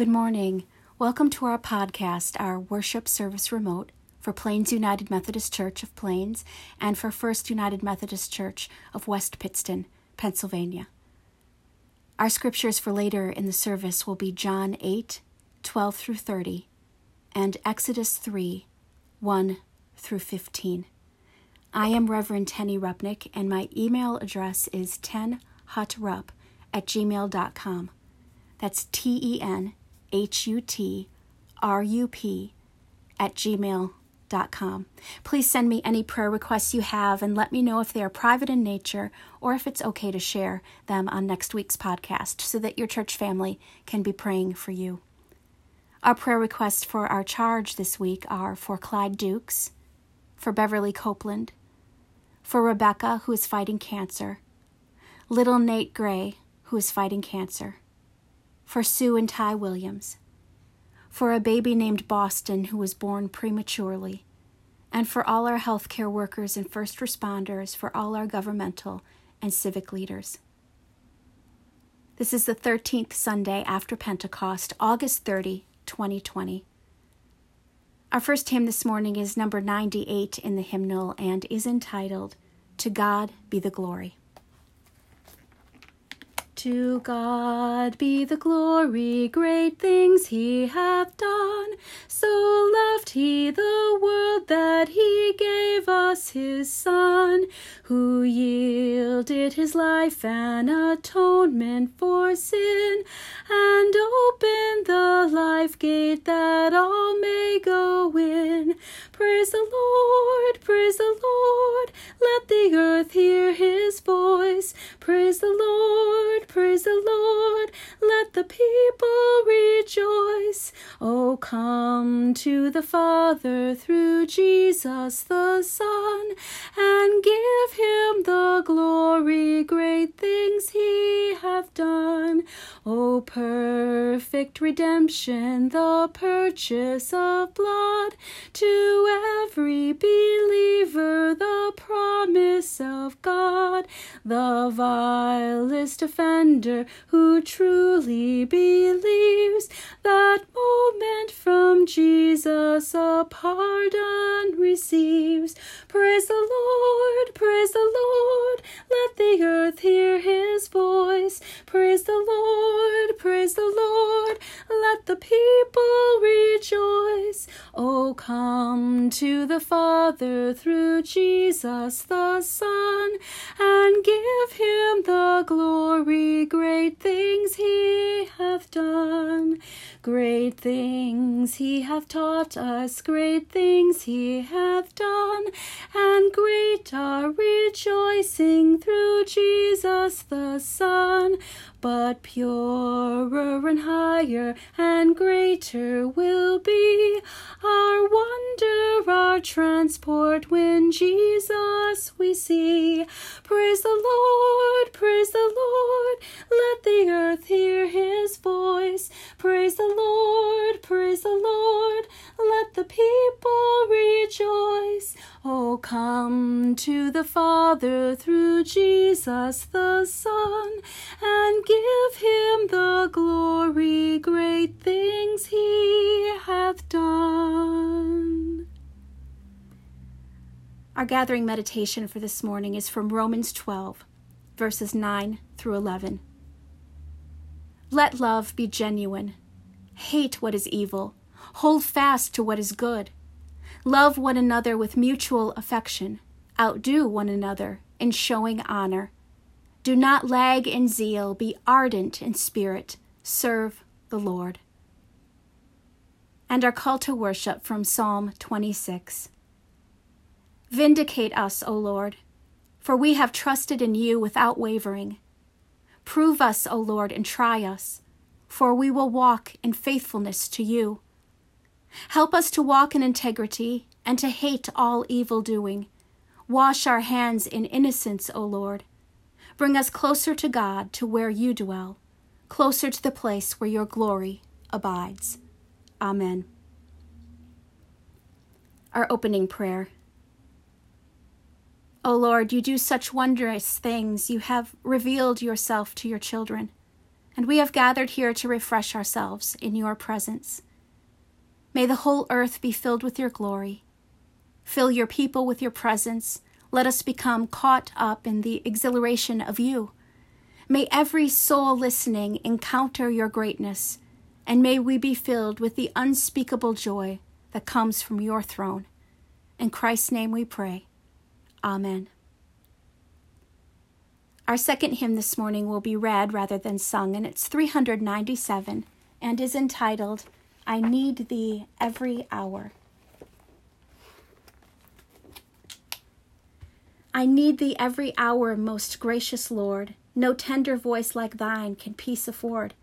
Good morning. Welcome to our podcast, our worship service remote for Plains United Methodist Church of Plains and for First United Methodist Church of West Pittston, Pennsylvania. Our scriptures for later in the service will be John 8, 12 through 30, and Exodus 3, 1 through 15. I am Reverend Tenny Rupnick, and my email address is tenhutrup at gmail.com. That's T E N H U T R U P at gmail.com. Please send me any prayer requests you have and let me know if they are private in nature or if it's okay to share them on next week's podcast so that your church family can be praying for you. Our prayer requests for our charge this week are for Clyde Dukes, for Beverly Copeland, for Rebecca, who is fighting cancer, little Nate Gray, who is fighting cancer for Sue and Ty Williams, for a baby named Boston who was born prematurely, and for all our healthcare workers and first responders, for all our governmental and civic leaders. This is the 13th Sunday after Pentecost, August 30, 2020. Our first hymn this morning is number 98 in the hymnal and is entitled, To God Be the Glory. To God be the glory, great things he hath done. So loved he the world that he gave us his Son, who yielded his life an atonement for sin, and opened the life gate that all may go in. Praise the Lord, praise the Lord, let the earth hear his voice. Praise the Lord, praise the Lord, let the people rejoice. Oh, come to the Father through Jesus the Son, and give him the glory, great things he hath done. Oh, perfect redemption, the purchase of blood, to every believer, the promise of God, the vilest offender who truly believes that moment from Jesus a pardon receives. Praise the Lord, praise the Lord, let the earth hear his voice. Praise the Lord, praise the Lord, let the people rejoice. Oh, come to the Father through Jesus the Son, and give him the glory, great things he hath done. Great things he hath taught us, great things he hath done, and great our rejoicing through Jesus the Son. But purer and higher and greater will be our wonder, our transport when Jesus we see. Praise the Lord, praise the Lord, let the earth hear his voice. Praise the Lord, praise the Lord, let the people rejoice. Oh, come to the Father through Jesus the Son, and give him the glory, great things he hath done. Our gathering meditation for this morning is from Romans 12, verses 9 through 11. Let love be genuine. Hate what is evil. Hold fast to what is good. Love one another with mutual affection. Outdo one another in showing honor. Do not lag in zeal. Be ardent in spirit. Serve the Lord. And our call to worship from Psalm 26. Vindicate us, O Lord, for we have trusted in you without wavering. Prove us, O Lord, and try us, for we will walk in faithfulness to you. Help us to walk in integrity and to hate all evil doing. Wash our hands in innocence, O Lord. Bring us closer to God, to where you dwell, closer to the place where your glory abides. Amen. Our opening prayer. O Lord, you do such wondrous things. You have revealed yourself to your children. and we have gathered here to refresh ourselves in your presence. May the whole earth be filled with your glory. Fill your people with your presence. Let us become caught up in the exhilaration of you. May every soul listening encounter your greatness, and may we be filled with the unspeakable joy that comes from your throne. In Christ's name we pray. Amen. Our second hymn this morning will be read rather than sung, and it's 397 and is entitled, I Need Thee Every Hour. I need thee every hour, most gracious Lord. No tender voice like thine can peace afford.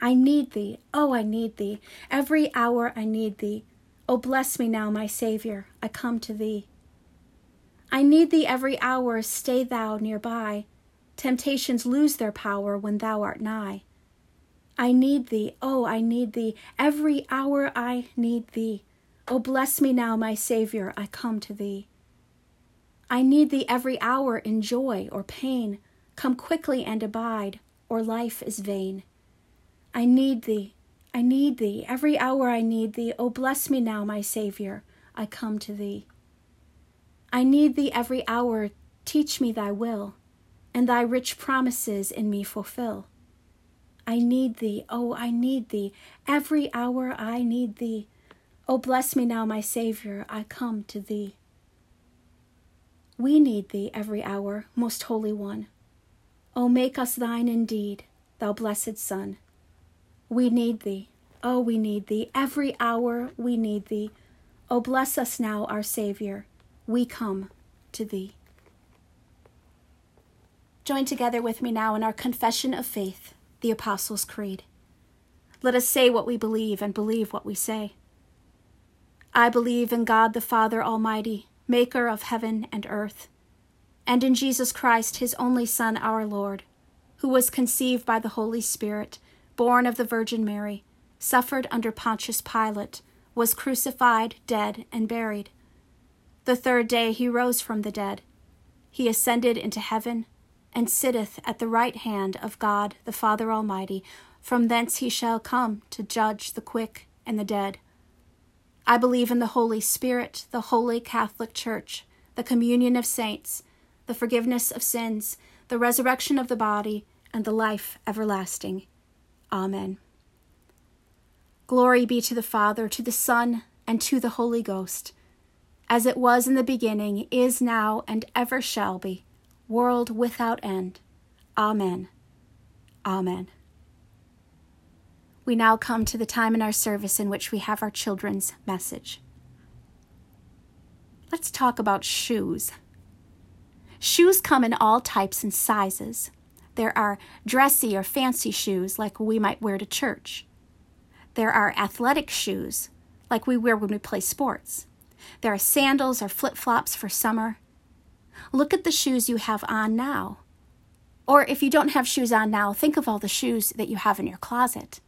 I need thee, oh, I need thee. Every hour I need thee. Oh, bless me now, my Saviour, I come to thee. I need thee every hour, stay thou nearby. Temptations lose their power when thou art nigh. I need thee, oh, I need thee. Every hour I need thee. Oh, bless me now, my Saviour, I come to thee. I need thee every hour in joy or pain. Come quickly and abide, or life is vain. I need thee, I need thee, every hour I need thee. Oh, bless me now, my Saviour, I come to thee. I need thee every hour, teach me thy will, and thy rich promises in me fulfill. I need thee, oh, I need thee, every hour I need thee. Oh, bless me now, my Saviour, I come to thee. We need thee every hour, most holy one. O make us thine indeed, thou blessed Son. We need thee, oh, we need thee, every hour we need thee. O bless us now, our Saviour, we come to thee. Join together with me now in our confession of faith, the Apostles' Creed. Let us say what we believe and believe what we say. I believe in God the Father Almighty maker of heaven and earth, and in Jesus Christ, his only Son, our Lord, who was conceived by the Holy Spirit, born of the Virgin Mary, suffered under Pontius Pilate, was crucified, dead, and buried. The third day he rose from the dead. He ascended into heaven, and sitteth at the right hand of God the Father Almighty. From thence he shall come to judge the quick and the dead. I believe in the Holy Spirit, the Holy Catholic Church, the communion of saints, the forgiveness of sins, the resurrection of the body, and the life everlasting. Amen. Glory be to the Father, to the Son, and to the Holy Ghost, as it was in the beginning, is now, and ever shall be, world without end. Amen. Amen. We now come to the time in our service in which we have our children's message. Let's talk about shoes. Shoes come in all types and sizes. There are dressy or fancy shoes like we might wear to church. There are athletic shoes like we wear when we play sports. There are sandals or flip flops for summer. Look at the shoes you have on now. Or if you don't have shoes on now, think of all the shoes that you have in your closet.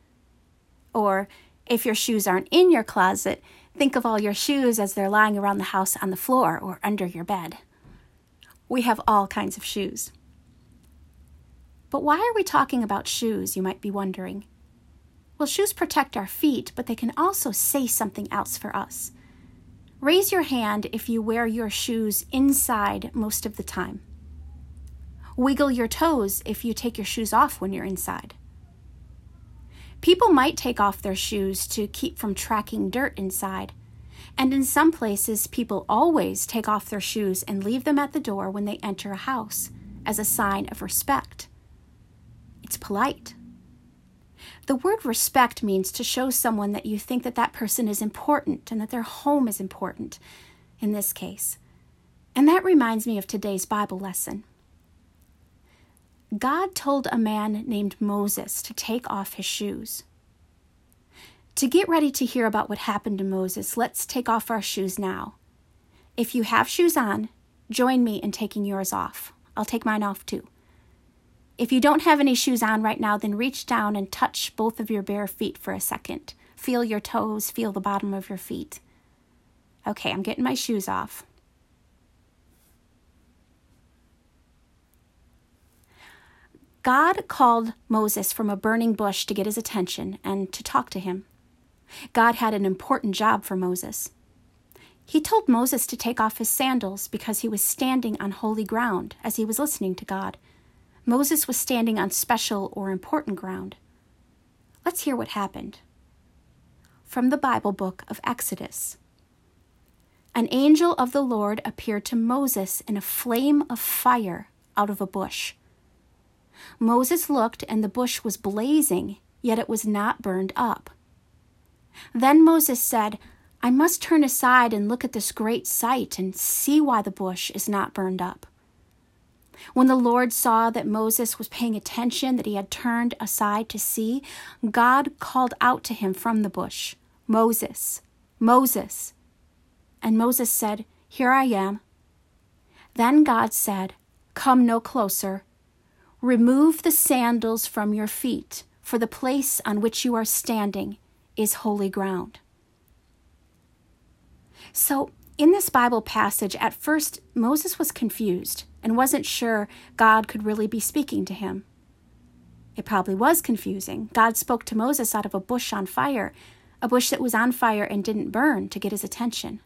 Or if your shoes aren't in your closet, think of all your shoes as they're lying around the house on the floor or under your bed. We have all kinds of shoes. But why are we talking about shoes, you might be wondering? Well, shoes protect our feet, but they can also say something else for us. Raise your hand if you wear your shoes inside most of the time. Wiggle your toes if you take your shoes off when you're inside. People might take off their shoes to keep from tracking dirt inside. And in some places, people always take off their shoes and leave them at the door when they enter a house as a sign of respect. It's polite. The word respect means to show someone that you think that that person is important and that their home is important, in this case. And that reminds me of today's Bible lesson. God told a man named Moses to take off his shoes. To get ready to hear about what happened to Moses, let's take off our shoes now. If you have shoes on, join me in taking yours off. I'll take mine off too. If you don't have any shoes on right now, then reach down and touch both of your bare feet for a second. Feel your toes, feel the bottom of your feet. Okay, I'm getting my shoes off. God called Moses from a burning bush to get his attention and to talk to him. God had an important job for Moses. He told Moses to take off his sandals because he was standing on holy ground as he was listening to God. Moses was standing on special or important ground. Let's hear what happened. From the Bible book of Exodus. An angel of the Lord appeared to Moses in a flame of fire out of a bush. Moses looked, and the bush was blazing, yet it was not burned up. Then Moses said, I must turn aside and look at this great sight and see why the bush is not burned up. When the Lord saw that Moses was paying attention, that he had turned aside to see, God called out to him from the bush, Moses, Moses. And Moses said, Here I am. Then God said, Come no closer. Remove the sandals from your feet, for the place on which you are standing is holy ground. So, in this Bible passage, at first Moses was confused and wasn't sure God could really be speaking to him. It probably was confusing. God spoke to Moses out of a bush on fire, a bush that was on fire and didn't burn, to get his attention.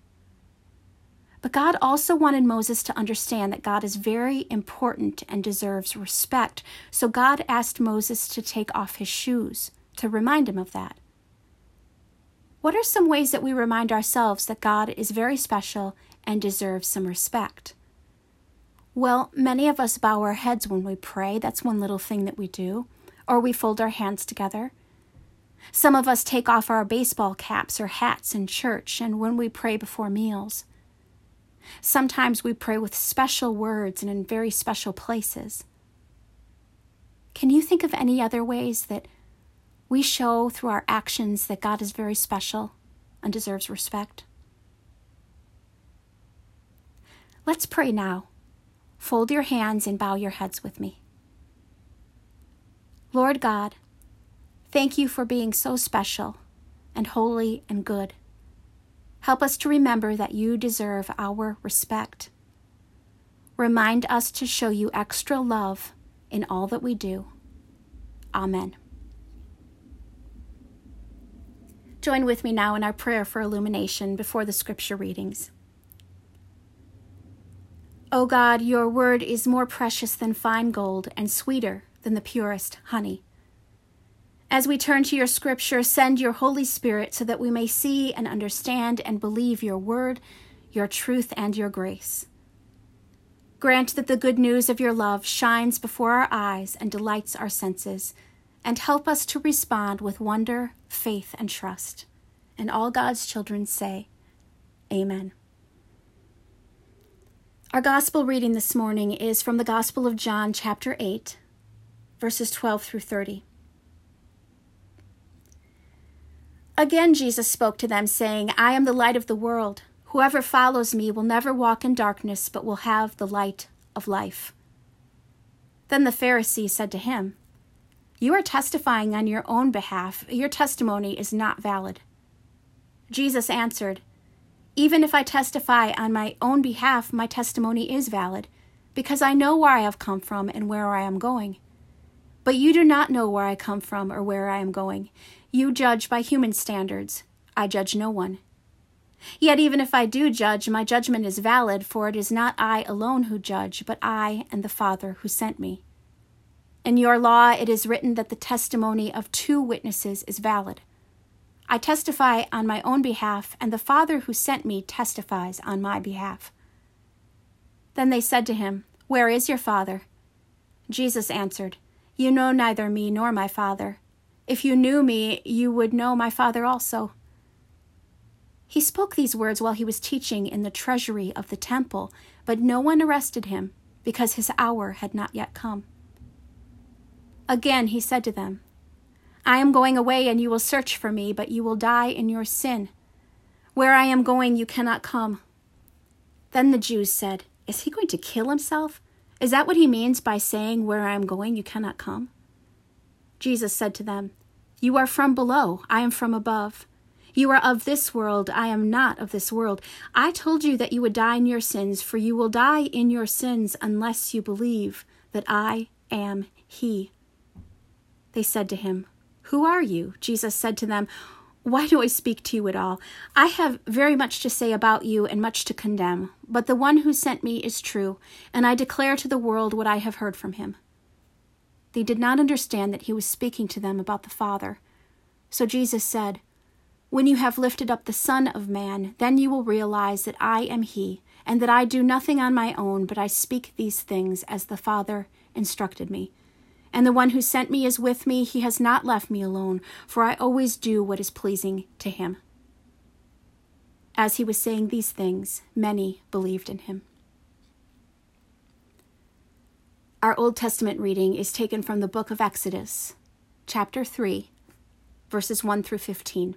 But God also wanted Moses to understand that God is very important and deserves respect. So God asked Moses to take off his shoes to remind him of that. What are some ways that we remind ourselves that God is very special and deserves some respect? Well, many of us bow our heads when we pray. That's one little thing that we do. Or we fold our hands together. Some of us take off our baseball caps or hats in church and when we pray before meals. Sometimes we pray with special words and in very special places. Can you think of any other ways that we show through our actions that God is very special and deserves respect? Let's pray now. Fold your hands and bow your heads with me. Lord God, thank you for being so special and holy and good. Help us to remember that you deserve our respect. Remind us to show you extra love in all that we do. Amen. Join with me now in our prayer for illumination before the scripture readings. O God, your word is more precious than fine gold and sweeter than the purest honey. As we turn to your scripture, send your Holy Spirit so that we may see and understand and believe your word, your truth, and your grace. Grant that the good news of your love shines before our eyes and delights our senses, and help us to respond with wonder, faith, and trust. And all God's children say, Amen. Our gospel reading this morning is from the Gospel of John, chapter 8, verses 12 through 30. Again, Jesus spoke to them, saying, I am the light of the world. Whoever follows me will never walk in darkness, but will have the light of life. Then the Pharisee said to him, You are testifying on your own behalf. Your testimony is not valid. Jesus answered, Even if I testify on my own behalf, my testimony is valid, because I know where I have come from and where I am going. But you do not know where I come from or where I am going. You judge by human standards. I judge no one. Yet, even if I do judge, my judgment is valid, for it is not I alone who judge, but I and the Father who sent me. In your law, it is written that the testimony of two witnesses is valid. I testify on my own behalf, and the Father who sent me testifies on my behalf. Then they said to him, Where is your Father? Jesus answered, You know neither me nor my Father. If you knew me, you would know my Father also. He spoke these words while he was teaching in the treasury of the temple, but no one arrested him, because his hour had not yet come. Again he said to them, I am going away, and you will search for me, but you will die in your sin. Where I am going, you cannot come. Then the Jews said, Is he going to kill himself? Is that what he means by saying, Where I am going, you cannot come? Jesus said to them, You are from below, I am from above. You are of this world, I am not of this world. I told you that you would die in your sins, for you will die in your sins unless you believe that I am he. They said to him, Who are you? Jesus said to them, why do I speak to you at all? I have very much to say about you and much to condemn, but the one who sent me is true, and I declare to the world what I have heard from him. They did not understand that he was speaking to them about the Father. So Jesus said, When you have lifted up the Son of Man, then you will realize that I am he, and that I do nothing on my own, but I speak these things as the Father instructed me. And the one who sent me is with me. He has not left me alone, for I always do what is pleasing to him. As he was saying these things, many believed in him. Our Old Testament reading is taken from the book of Exodus, chapter 3, verses 1 through 15.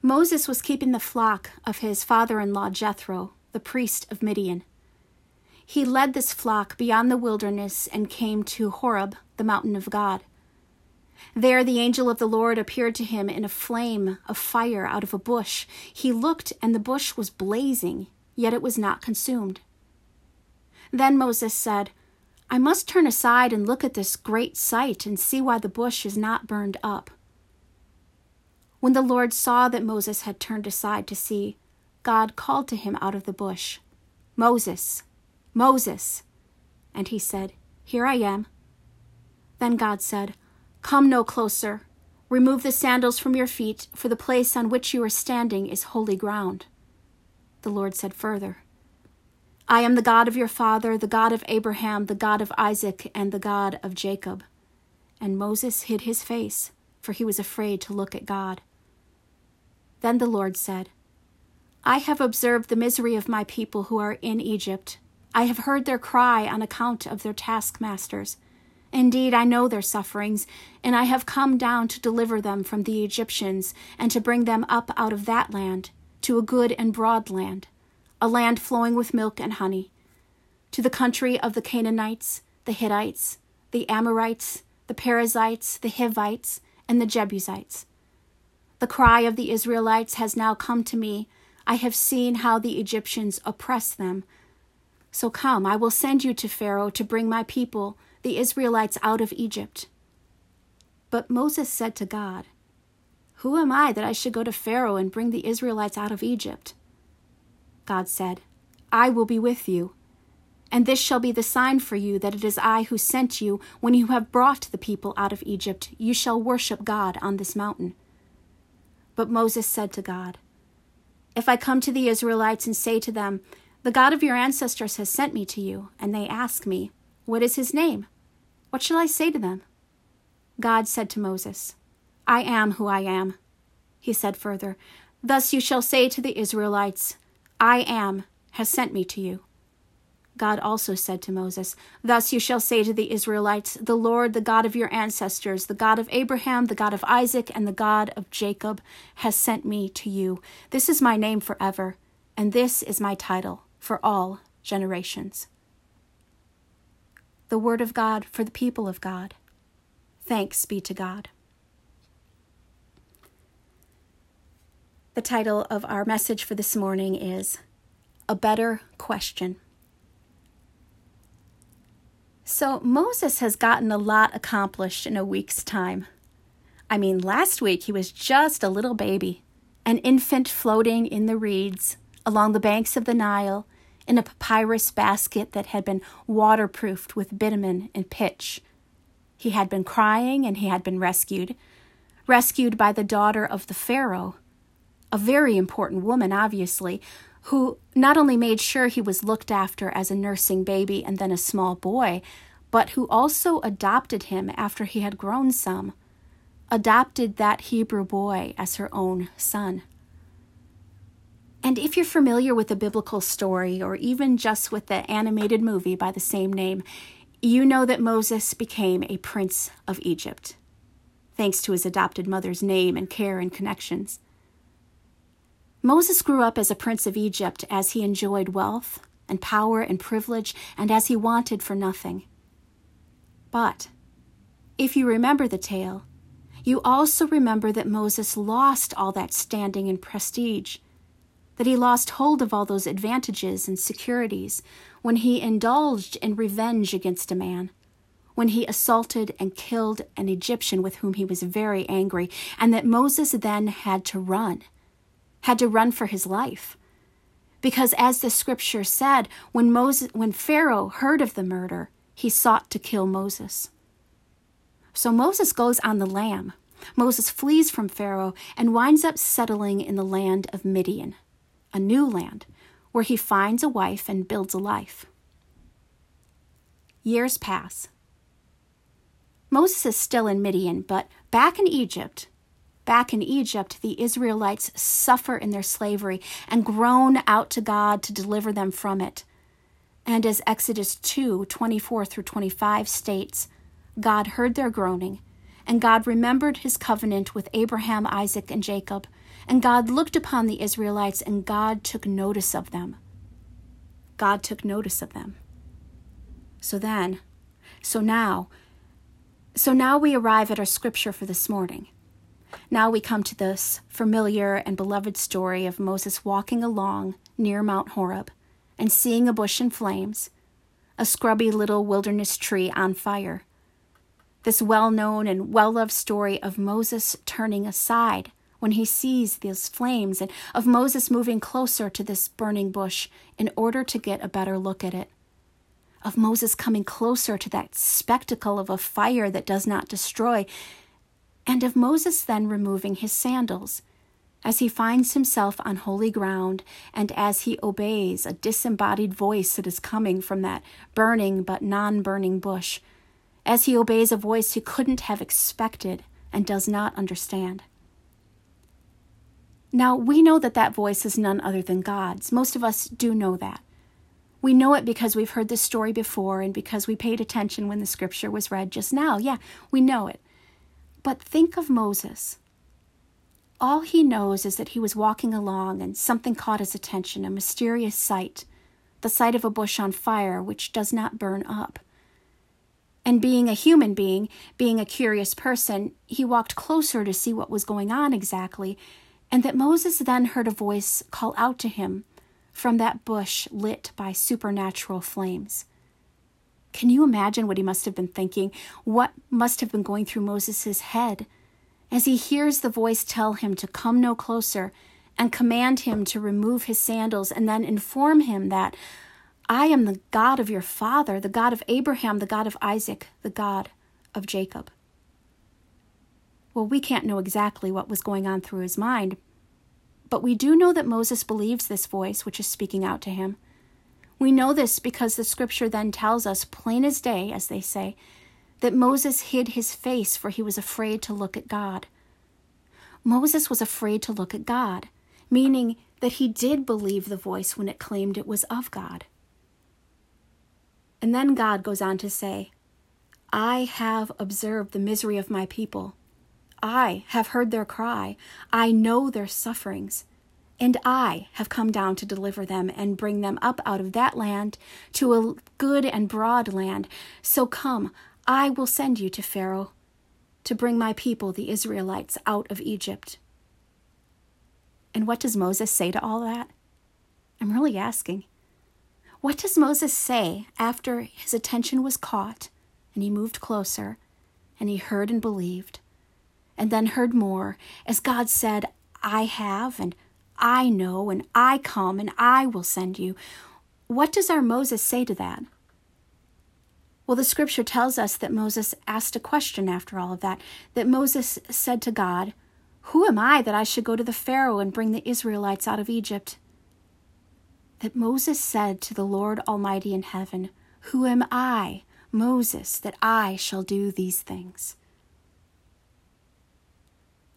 Moses was keeping the flock of his father in law Jethro, the priest of Midian. He led this flock beyond the wilderness and came to Horeb, the mountain of God. There the angel of the Lord appeared to him in a flame of fire out of a bush. He looked, and the bush was blazing, yet it was not consumed. Then Moses said, I must turn aside and look at this great sight and see why the bush is not burned up. When the Lord saw that Moses had turned aside to see, God called to him out of the bush, Moses, Moses. And he said, Here I am. Then God said, Come no closer. Remove the sandals from your feet, for the place on which you are standing is holy ground. The Lord said further, I am the God of your father, the God of Abraham, the God of Isaac, and the God of Jacob. And Moses hid his face, for he was afraid to look at God. Then the Lord said, I have observed the misery of my people who are in Egypt I have heard their cry on account of their taskmasters. Indeed, I know their sufferings, and I have come down to deliver them from the Egyptians, and to bring them up out of that land to a good and broad land, a land flowing with milk and honey, to the country of the Canaanites, the Hittites, the Amorites, the Perizzites, the Hivites, and the Jebusites. The cry of the Israelites has now come to me. I have seen how the Egyptians oppress them so come, I will send you to Pharaoh to bring my people, the Israelites, out of Egypt. But Moses said to God, Who am I that I should go to Pharaoh and bring the Israelites out of Egypt? God said, I will be with you. And this shall be the sign for you that it is I who sent you. When you have brought the people out of Egypt, you shall worship God on this mountain. But Moses said to God, If I come to the Israelites and say to them, the God of your ancestors has sent me to you, and they ask me, What is his name? What shall I say to them? God said to Moses, I am who I am. He said further, Thus you shall say to the Israelites, I am has sent me to you. God also said to Moses, Thus you shall say to the Israelites, The Lord, the God of your ancestors, the God of Abraham, the God of Isaac, and the God of Jacob, has sent me to you. This is my name forever, and this is my title for all generations. The Word of God for the people of God. Thanks be to God. The title of our message for this morning is A Better Question. So, Moses has gotten a lot accomplished in a week's time. I mean, last week he was just a little baby, an infant floating in the reeds along the banks of the Nile in a papyrus basket that had been waterproofed with bitumen and pitch. He had been crying and he had been rescued, rescued by the daughter of the Pharaoh, a very important woman, obviously, who not only made sure he was looked after as a nursing baby and then a small boy, but who also adopted him after he had grown some, adopted that Hebrew boy as her own son. And if you're familiar with the biblical story, or even just with the animated movie by the same name, you know that Moses became a prince of Egypt, thanks to his adopted mother's name and care and connections. Moses grew up as a prince of Egypt as he enjoyed wealth and power and privilege and as he wanted for nothing. But if you remember the tale, you also remember that Moses lost all that standing and prestige that he lost hold of all those advantages and securities when he indulged in revenge against a man, when he assaulted and killed an Egyptian with whom he was very angry, and that Moses then had to run, had to run for his life. Because as the scripture said, when Moses when Pharaoh heard of the murder, he sought to kill Moses. So Moses goes on the lam. Moses flees from Pharaoh and winds up settling in the land of Midian, a new land, where he finds a wife and builds a life. Years pass. Moses is still in Midian, but back in Egypt, back in Egypt, the Israelites suffer in their slavery and groan out to God to deliver them from it. And as Exodus 2 24 through 25 states, God heard their groaning, and God remembered his covenant with Abraham, Isaac, and Jacob. And God looked upon the Israelites, and God took notice of them. God took notice of them. So then, so now, so now we arrive at our scripture for this morning. Now we come to this familiar and beloved story of Moses walking along near Mount Horeb and seeing a bush in flames, a scrubby little wilderness tree on fire this well known and well loved story of Moses turning aside when he sees these flames and of Moses moving closer to this burning bush in order to get a better look at it. Of Moses coming closer to that spectacle of a fire that does not destroy, and of Moses then removing his sandals as he finds himself on holy ground and as he obeys a disembodied voice that is coming from that burning but non burning bush as he obeys a voice he couldn't have expected and does not understand. Now, we know that that voice is none other than God's. Most of us do know that. We know it because we've heard this story before and because we paid attention when the scripture was read just now. Yeah, we know it. But think of Moses. All he knows is that he was walking along and something caught his attention, a mysterious sight, the sight of a bush on fire which does not burn up. And being a human being, being a curious person, he walked closer to see what was going on exactly, and that Moses then heard a voice call out to him from that bush lit by supernatural flames. Can you imagine what he must have been thinking? What must have been going through Moses' head as he hears the voice tell him to come no closer and command him to remove his sandals and then inform him that I am the God of your father, the God of Abraham, the God of Isaac, the God of Jacob. Well, we can't know exactly what was going on through his mind, but we do know that Moses believes this voice which is speaking out to him. We know this because the scripture then tells us, plain as day, as they say, that Moses hid his face for he was afraid to look at God. Moses was afraid to look at God, meaning that he did believe the voice when it claimed it was of God. And then God goes on to say, I have observed the misery of my people. I have heard their cry. I know their sufferings. And I have come down to deliver them and bring them up out of that land to a good and broad land. So come, I will send you to Pharaoh to bring my people, the Israelites, out of Egypt. And what does Moses say to all that? I'm really asking. What does Moses say after his attention was caught and he moved closer and he heard and believed and then heard more as God said, I have and I know and I come and I will send you? What does our Moses say to that? Well, the scripture tells us that Moses asked a question after all of that, that Moses said to God, Who am I that I should go to the Pharaoh and bring the Israelites out of Egypt? that Moses said to the Lord Almighty in heaven, Who am I, Moses, that I shall do these things?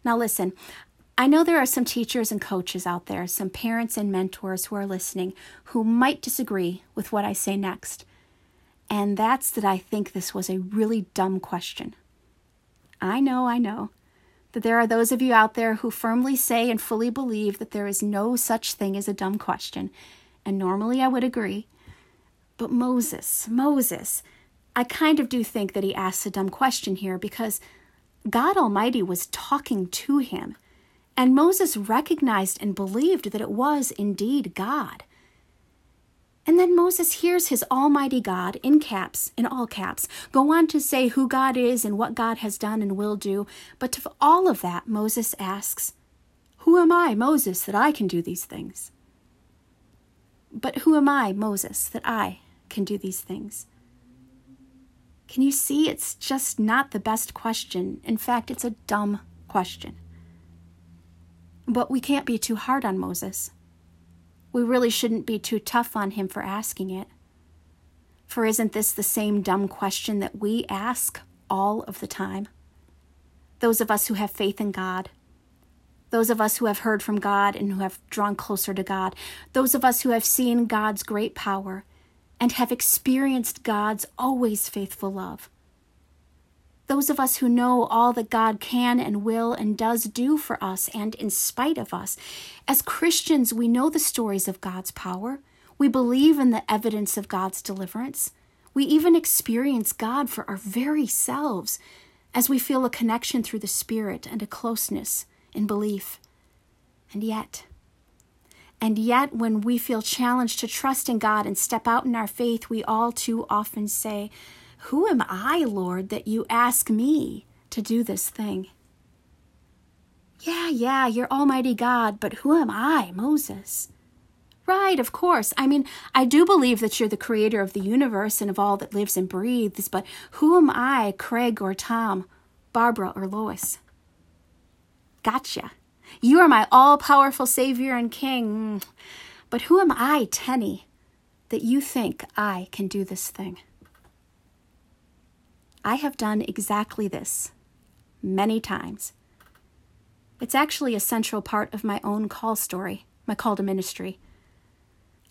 Now, listen, I know there are some teachers and coaches out there, some parents and mentors who are listening who might disagree with what I say next. And that's that I think this was a really dumb question. I know, I know that there are those of you out there who firmly say and fully believe that there is no such thing as a dumb question, and normally I would agree. But Moses, Moses, I kind of do think that he asks a dumb question here because God Almighty was talking to him, and Moses recognized and believed that it was indeed God. And then Moses hears his Almighty God, in caps, in all caps, go on to say who God is and what God has done and will do. But to all of that, Moses asks, Who am I, Moses, that I can do these things? But who am I, Moses, that I can do these things? Can you see it's just not the best question? In fact, it's a dumb question. But we can't be too hard on Moses we really shouldn't be too tough on him for asking it. For isn't this the same dumb question that we ask all of the time? Those of us who have faith in God, those of us who have heard from God and who have drawn closer to God, those of us who have seen God's great power and have experienced God's always faithful love those of us who know all that God can and will and does do for us and in spite of us. As Christians, we know the stories of God's power. We believe in the evidence of God's deliverance. We even experience God for our very selves as we feel a connection through the Spirit and a closeness in belief. And yet, and yet, when we feel challenged to trust in God and step out in our faith, we all too often say, who am I, Lord, that you ask me to do this thing? Yeah, yeah, you're Almighty God, but who am I, Moses? Right, of course. I mean, I do believe that you're the creator of the universe and of all that lives and breathes, but who am I, Craig or Tom, Barbara or Lois? Gotcha. You are my all powerful Savior and King. But who am I, Tenny, that you think I can do this thing? I have done exactly this many times. It's actually a central part of my own call story, my call to ministry.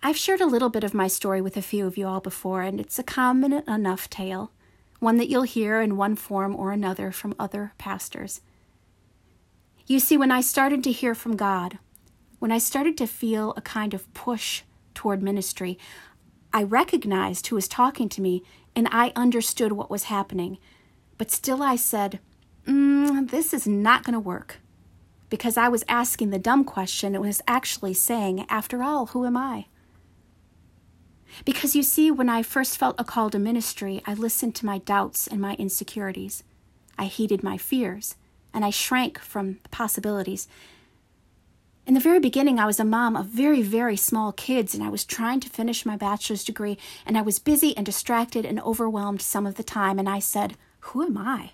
I've shared a little bit of my story with a few of you all before, and it's a common enough tale, one that you'll hear in one form or another from other pastors. You see, when I started to hear from God, when I started to feel a kind of push toward ministry, I recognized who was talking to me and I understood what was happening. But still, I said, mm, This is not going to work. Because I was asking the dumb question, it was actually saying, After all, who am I? Because you see, when I first felt a call to ministry, I listened to my doubts and my insecurities. I heeded my fears, and I shrank from the possibilities in the very beginning, I was a mom of very, very small kids, and I was trying to finish my bachelor's degree, and I was busy and distracted and overwhelmed some of the time, and I said, Who am I?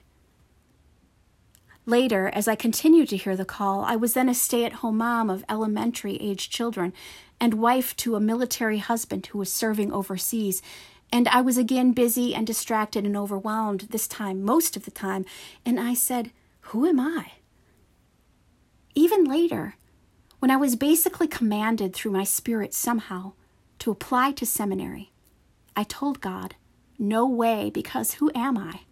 Later, as I continued to hear the call, I was then a stay at home mom of elementary age children and wife to a military husband who was serving overseas. And I was again busy and distracted and overwhelmed, this time, most of the time. And I said, Who am I? Even later, when I was basically commanded through my spirit somehow to apply to seminary, I told God, no way, because who am I?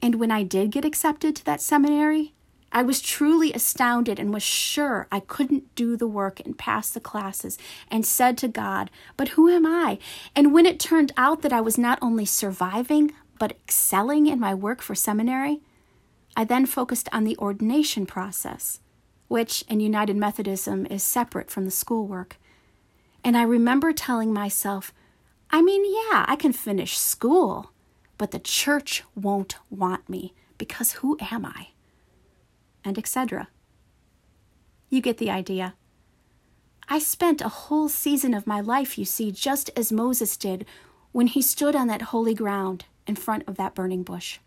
And when I did get accepted to that seminary, I was truly astounded and was sure I couldn't do the work and pass the classes, and said to God, But who am I? And when it turned out that I was not only surviving, but excelling in my work for seminary, I then focused on the ordination process which in United Methodism is separate from the schoolwork. And I remember telling myself, I mean, yeah, I can finish school, but the church won't want me because who am I? And etc. You get the idea. I spent a whole season of my life, you see, just as Moses did when he stood on that holy ground in front of that burning bush.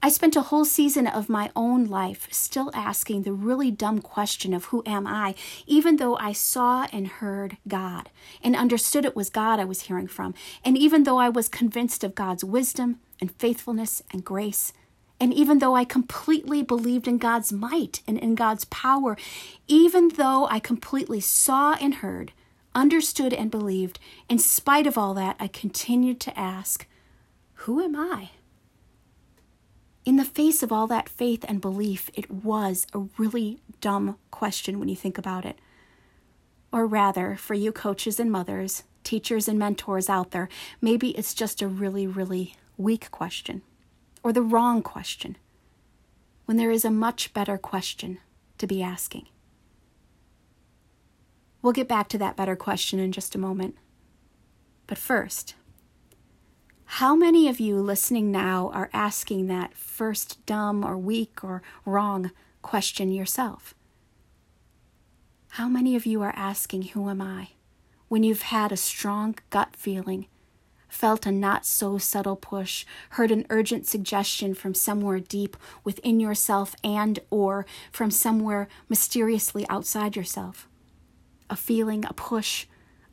I spent a whole season of my own life still asking the really dumb question of who am I, even though I saw and heard God and understood it was God I was hearing from, and even though I was convinced of God's wisdom and faithfulness and grace, and even though I completely believed in God's might and in God's power, even though I completely saw and heard, understood and believed, in spite of all that, I continued to ask, Who am I? In the face of all that faith and belief, it was a really dumb question when you think about it. Or rather, for you coaches and mothers, teachers and mentors out there, maybe it's just a really, really weak question or the wrong question when there is a much better question to be asking. We'll get back to that better question in just a moment, But first, how many of you listening now are asking that first dumb or weak or wrong question yourself? How many of you are asking, Who am I? when you've had a strong gut feeling, felt a not so subtle push, heard an urgent suggestion from somewhere deep within yourself and or from somewhere mysteriously outside yourself? A feeling, a push,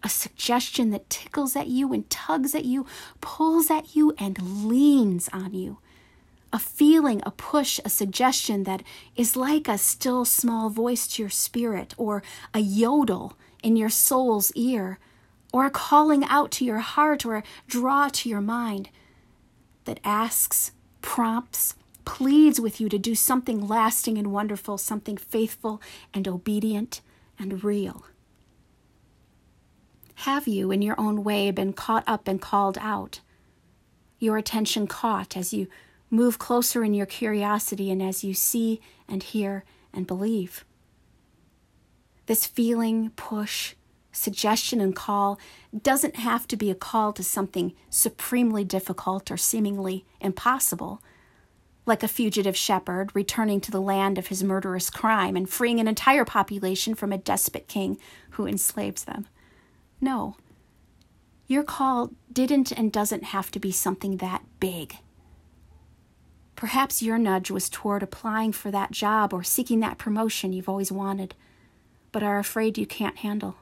a suggestion that tickles at you and tugs at you, pulls at you and leans on you. A feeling, a push, a suggestion that is like a still small voice to your spirit, or a yodel in your soul's ear, or a calling out to your heart, or a draw to your mind that asks, prompts, pleads with you to do something lasting and wonderful, something faithful and obedient and real. Have you, in your own way, been caught up and called out? Your attention caught as you move closer in your curiosity and as you see and hear and believe. This feeling, push, suggestion, and call doesn't have to be a call to something supremely difficult or seemingly impossible, like a fugitive shepherd returning to the land of his murderous crime and freeing an entire population from a despot king who enslaves them. No. Your call didn't and doesn't have to be something that big. Perhaps your nudge was toward applying for that job or seeking that promotion you've always wanted, but are afraid you can't handle.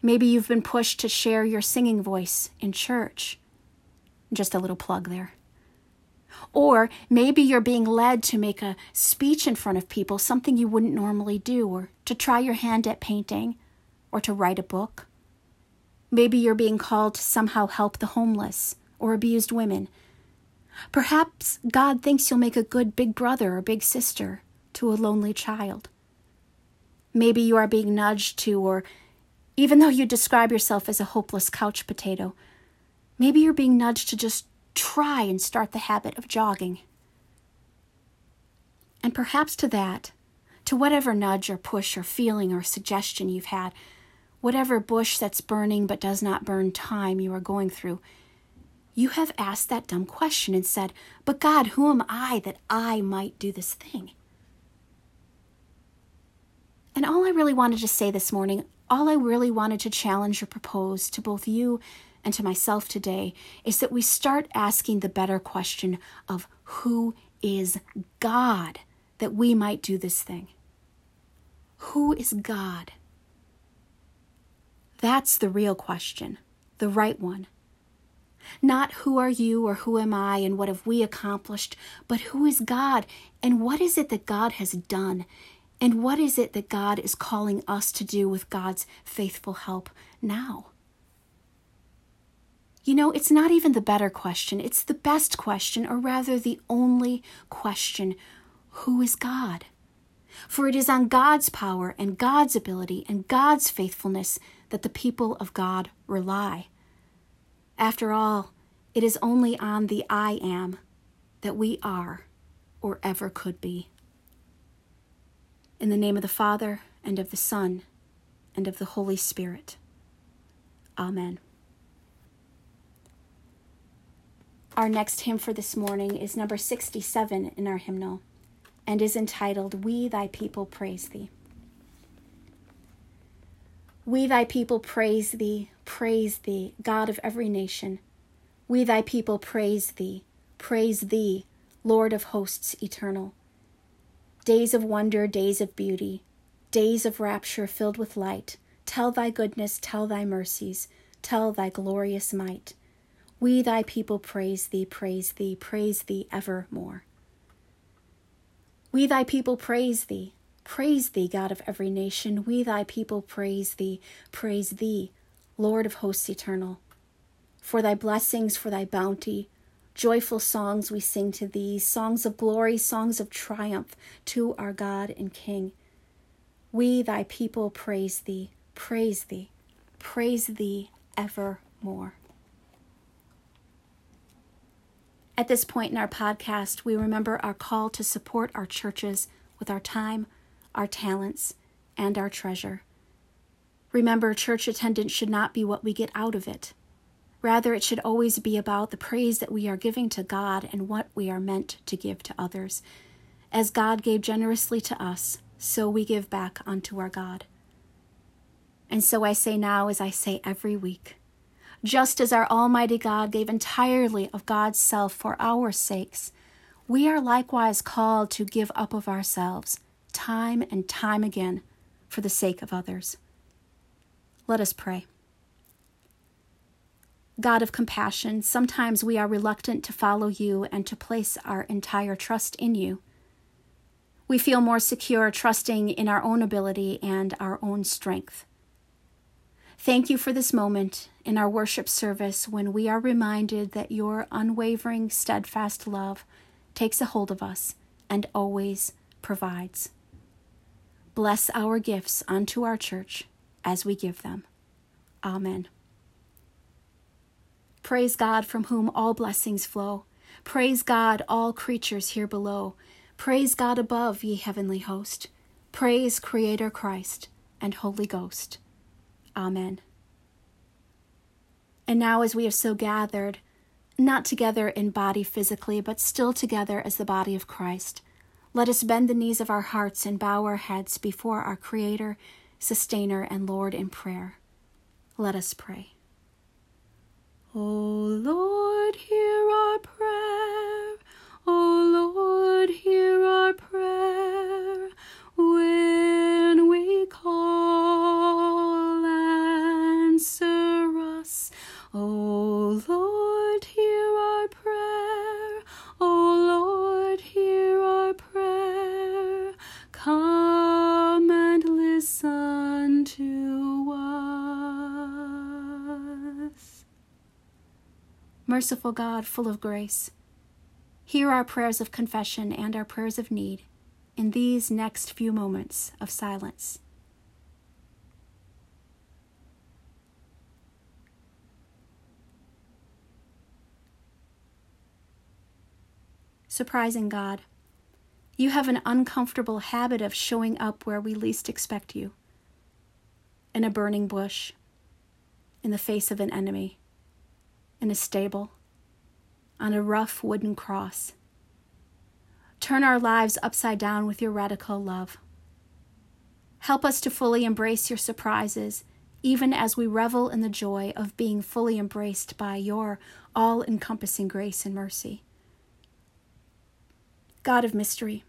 Maybe you've been pushed to share your singing voice in church. Just a little plug there. Or maybe you're being led to make a speech in front of people, something you wouldn't normally do, or to try your hand at painting or to write a book. Maybe you're being called to somehow help the homeless or abused women. Perhaps God thinks you'll make a good big brother or big sister to a lonely child. Maybe you are being nudged to, or even though you describe yourself as a hopeless couch potato, maybe you're being nudged to just try and start the habit of jogging. And perhaps to that, to whatever nudge or push or feeling or suggestion you've had, whatever bush that's burning but does not burn time you are going through, you have asked that dumb question and said, But God, who am I that I might do this thing? And all I really wanted to say this morning, all I really wanted to challenge or propose to both you and to myself today is that we start asking the better question of who is God that we might do this thing? Who is God? That's the real question, the right one. Not who are you or who am I and what have we accomplished, but who is God and what is it that God has done and what is it that God is calling us to do with God's faithful help now? You know, it's not even the better question, it's the best question, or rather the only question Who is God? For it is on God's power and God's ability and God's faithfulness that the people of God rely. After all, it is only on the I am that we are or ever could be. In the name of the Father, and of the Son, and of the Holy Spirit. Amen. Our next hymn for this morning is number 67 in our hymnal and is entitled, We Thy People Praise Thee. We thy people praise thee, praise thee, God of every nation. We thy people praise thee, praise thee, Lord of hosts eternal. Days of wonder, days of beauty, days of rapture filled with light, tell thy goodness, tell thy mercies, tell thy glorious might. We thy people praise thee, praise thee, praise thee evermore. We thy people praise thee, Praise thee, God of every nation. We thy people praise thee, praise thee, Lord of hosts eternal. For thy blessings, for thy bounty, joyful songs we sing to thee, songs of glory, songs of triumph to our God and King. We thy people praise thee, praise thee, praise thee evermore. At this point in our podcast, we remember our call to support our churches with our time, our talents, and our treasure. Remember, church attendance should not be what we get out of it. Rather, it should always be about the praise that we are giving to God and what we are meant to give to others. As God gave generously to us, so we give back unto our God. And so I say now, as I say every week, just as our Almighty God gave entirely of God's self for our sakes, we are likewise called to give up of ourselves, time and time again, for the sake of others. Let us pray. God of compassion, sometimes we are reluctant to follow you and to place our entire trust in you. We feel more secure trusting in our own ability and our own strength. Thank you for this moment in our worship service when we are reminded that your unwavering, steadfast love takes a hold of us and always provides. Bless our gifts unto our church as we give them. Amen. Praise God from whom all blessings flow. Praise God, all creatures here below. Praise God above, ye heavenly host. Praise Creator Christ and Holy Ghost. Amen. And now, as we have so gathered, not together in body physically, but still together as the body of Christ, let us bend the knees of our hearts and bow our heads before our Creator, Sustainer, and Lord in prayer. Let us pray. O Lord, hear our prayer. O Lord, hear our prayer. Merciful God, full of grace, hear our prayers of confession and our prayers of need in these next few moments of silence. Surprising God, you have an uncomfortable habit of showing up where we least expect you in a burning bush, in the face of an enemy, in a stable, on a rough wooden cross. Turn our lives upside down with your radical love. Help us to fully embrace your surprises, even as we revel in the joy of being fully embraced by your all encompassing grace and mercy. God of mystery,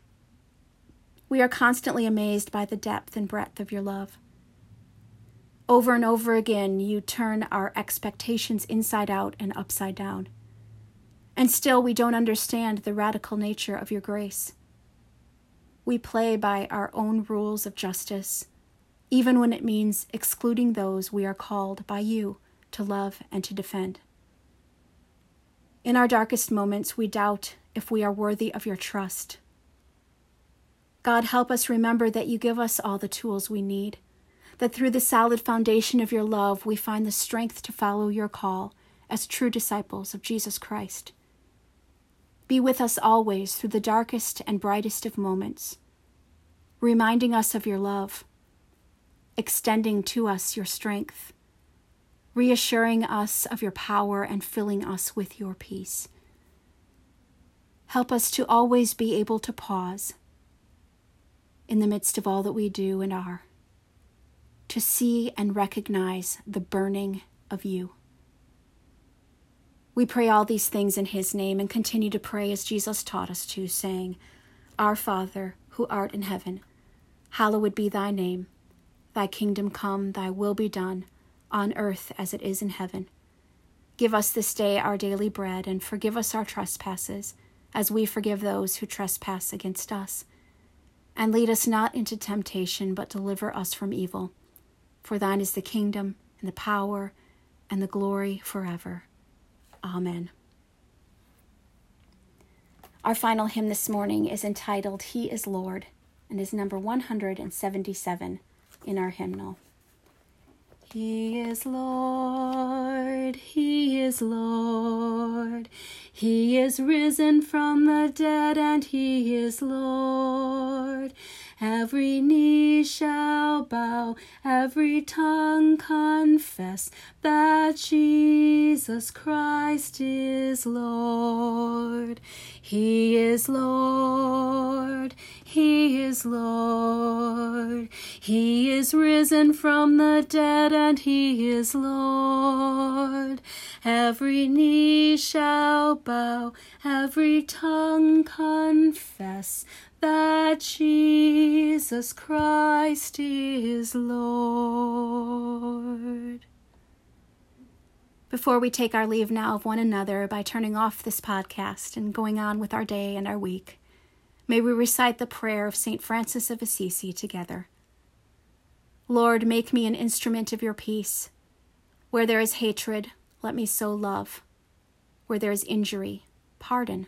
we are constantly amazed by the depth and breadth of your love. Over and over again, you turn our expectations inside out and upside down. And still, we don't understand the radical nature of your grace. We play by our own rules of justice, even when it means excluding those we are called by you to love and to defend. In our darkest moments, we doubt if we are worthy of your trust. God, help us remember that you give us all the tools we need, that through the solid foundation of your love, we find the strength to follow your call as true disciples of Jesus Christ. Be with us always through the darkest and brightest of moments, reminding us of your love, extending to us your strength, reassuring us of your power, and filling us with your peace. Help us to always be able to pause in the midst of all that we do and are, to see and recognize the burning of you. We pray all these things in his name and continue to pray as Jesus taught us to, saying, Our Father, who art in heaven, hallowed be thy name. Thy kingdom come, thy will be done, on earth as it is in heaven. Give us this day our daily bread, and forgive us our trespasses, as we forgive those who trespass against us. And lead us not into temptation, but deliver us from evil. For thine is the kingdom, and the power, and the glory forever. Amen. Our final hymn this morning is entitled He is Lord and is number 177 in our hymnal. He is Lord, He is Lord. He is risen from the dead, and He is Lord. Every knee shall bow, every tongue confess that Jesus Christ is Lord. He is Lord, He is Lord. He is risen from the dead, and He is Lord. Every knee shall bow, every tongue confess that Jesus Christ is Lord. Before we take our leave now of one another by turning off this podcast and going on with our day and our week, may we recite the prayer of St. Francis of Assisi together. Lord, make me an instrument of your peace. Where there is hatred, let me sow love. Where there is injury, pardon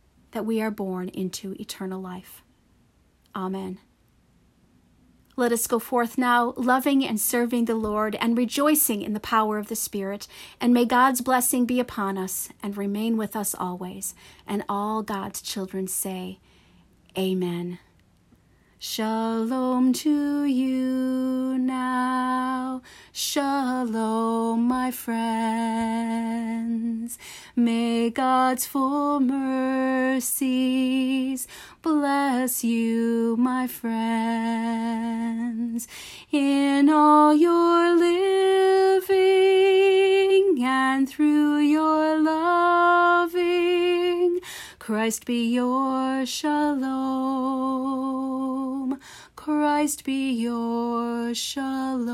that we are born into eternal life. Amen. Let us go forth now, loving and serving the Lord and rejoicing in the power of the Spirit. And may God's blessing be upon us and remain with us always. And all God's children say, Amen. Shalom to you now. Shalom, my friends. May God's full mercies bless you, my friends, in all your living and through your loving. Christ be your shalom. Christ be your shalom.